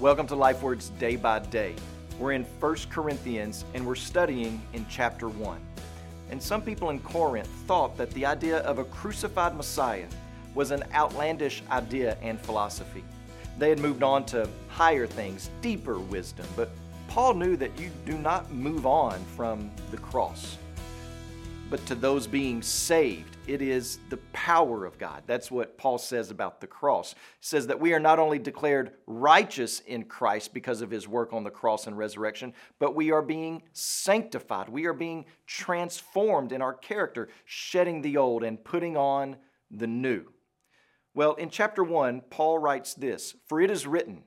Welcome to LifeWords Day by Day. We're in 1 Corinthians and we're studying in chapter 1. And some people in Corinth thought that the idea of a crucified Messiah was an outlandish idea and philosophy. They had moved on to higher things, deeper wisdom, but Paul knew that you do not move on from the cross. But to those being saved, it is the power of God. That's what Paul says about the cross. He says that we are not only declared righteous in Christ because of his work on the cross and resurrection, but we are being sanctified. We are being transformed in our character, shedding the old and putting on the new. Well, in chapter 1, Paul writes this For it is written,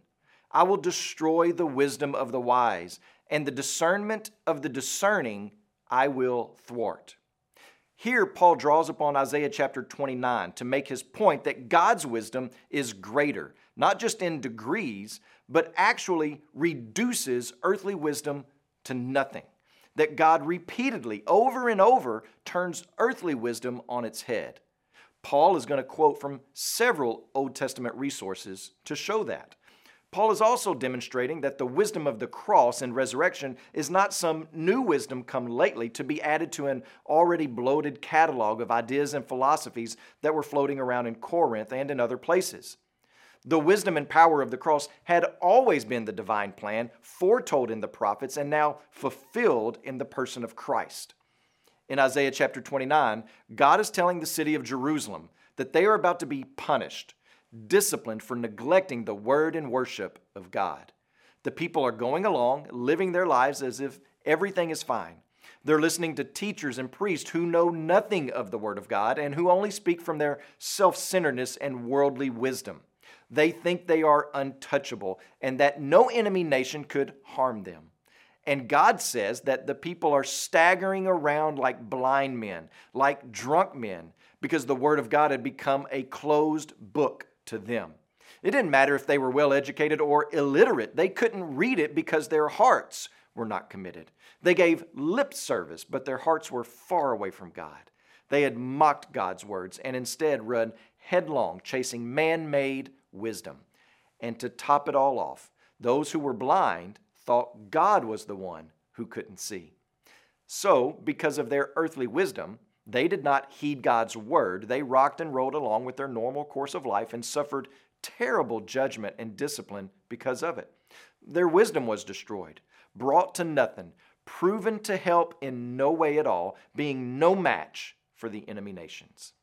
I will destroy the wisdom of the wise, and the discernment of the discerning I will thwart. Here, Paul draws upon Isaiah chapter 29 to make his point that God's wisdom is greater, not just in degrees, but actually reduces earthly wisdom to nothing. That God repeatedly, over and over, turns earthly wisdom on its head. Paul is going to quote from several Old Testament resources to show that. Paul is also demonstrating that the wisdom of the cross and resurrection is not some new wisdom come lately to be added to an already bloated catalog of ideas and philosophies that were floating around in Corinth and in other places. The wisdom and power of the cross had always been the divine plan, foretold in the prophets, and now fulfilled in the person of Christ. In Isaiah chapter 29, God is telling the city of Jerusalem that they are about to be punished disciplined for neglecting the word and worship of God. The people are going along, living their lives as if everything is fine. They're listening to teachers and priests who know nothing of the Word of God and who only speak from their self centeredness and worldly wisdom. They think they are untouchable and that no enemy nation could harm them. And God says that the people are staggering around like blind men, like drunk men, because the Word of God had become a closed book to them. It didn't matter if they were well educated or illiterate, they couldn't read it because their hearts were not committed. They gave lip service, but their hearts were far away from God. They had mocked God's words and instead run headlong, chasing man made wisdom. And to top it all off, those who were blind thought God was the one who couldn't see. So, because of their earthly wisdom, they did not heed God's word. They rocked and rolled along with their normal course of life and suffered terrible judgment and discipline because of it. Their wisdom was destroyed, brought to nothing, proven to help in no way at all, being no match for the enemy nations.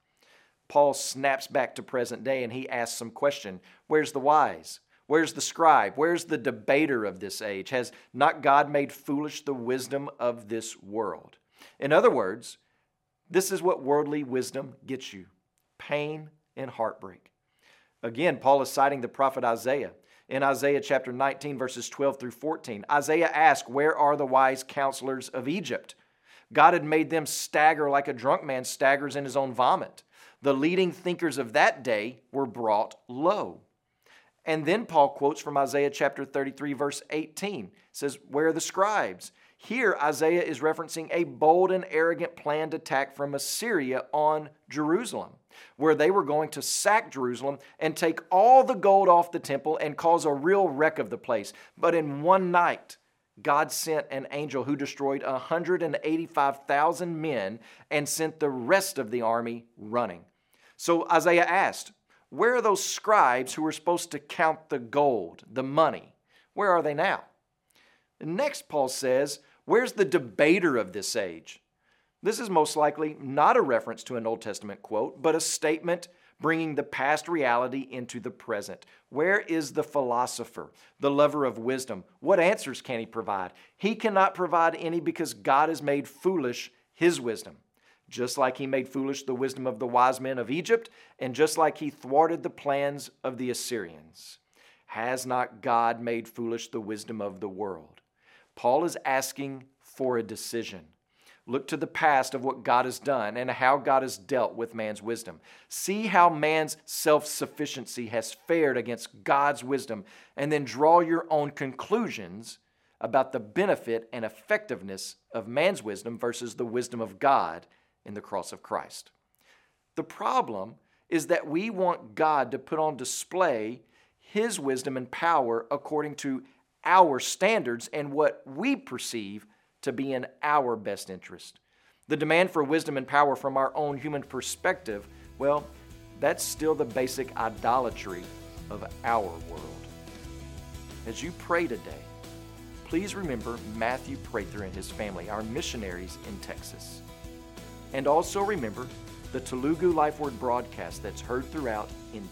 Paul snaps back to present day and he asks some question Where's the wise? Where's the scribe? Where's the debater of this age? Has not God made foolish the wisdom of this world? In other words, this is what worldly wisdom gets you pain and heartbreak. Again, Paul is citing the prophet Isaiah. In Isaiah chapter 19, verses 12 through 14, Isaiah asked, Where are the wise counselors of Egypt? God had made them stagger like a drunk man staggers in his own vomit. The leading thinkers of that day were brought low. And then Paul quotes from Isaiah chapter 33, verse 18. It says, Where are the scribes? Here, Isaiah is referencing a bold and arrogant planned attack from Assyria on Jerusalem, where they were going to sack Jerusalem and take all the gold off the temple and cause a real wreck of the place. But in one night, God sent an angel who destroyed 185,000 men and sent the rest of the army running. So Isaiah asked, Where are those scribes who were supposed to count the gold, the money? Where are they now? next, Paul says, Where's the debater of this age? This is most likely not a reference to an Old Testament quote, but a statement bringing the past reality into the present. Where is the philosopher, the lover of wisdom? What answers can he provide? He cannot provide any because God has made foolish his wisdom. Just like he made foolish the wisdom of the wise men of Egypt, and just like he thwarted the plans of the Assyrians. Has not God made foolish the wisdom of the world? Paul is asking for a decision. Look to the past of what God has done and how God has dealt with man's wisdom. See how man's self sufficiency has fared against God's wisdom, and then draw your own conclusions about the benefit and effectiveness of man's wisdom versus the wisdom of God in the cross of Christ. The problem is that we want God to put on display His wisdom and power according to our standards and what we perceive to be in our best interest. The demand for wisdom and power from our own human perspective, well, that's still the basic idolatry of our world. As you pray today, please remember Matthew Prather and his family, our missionaries in Texas. And also remember the Telugu Life Word broadcast that's heard throughout India.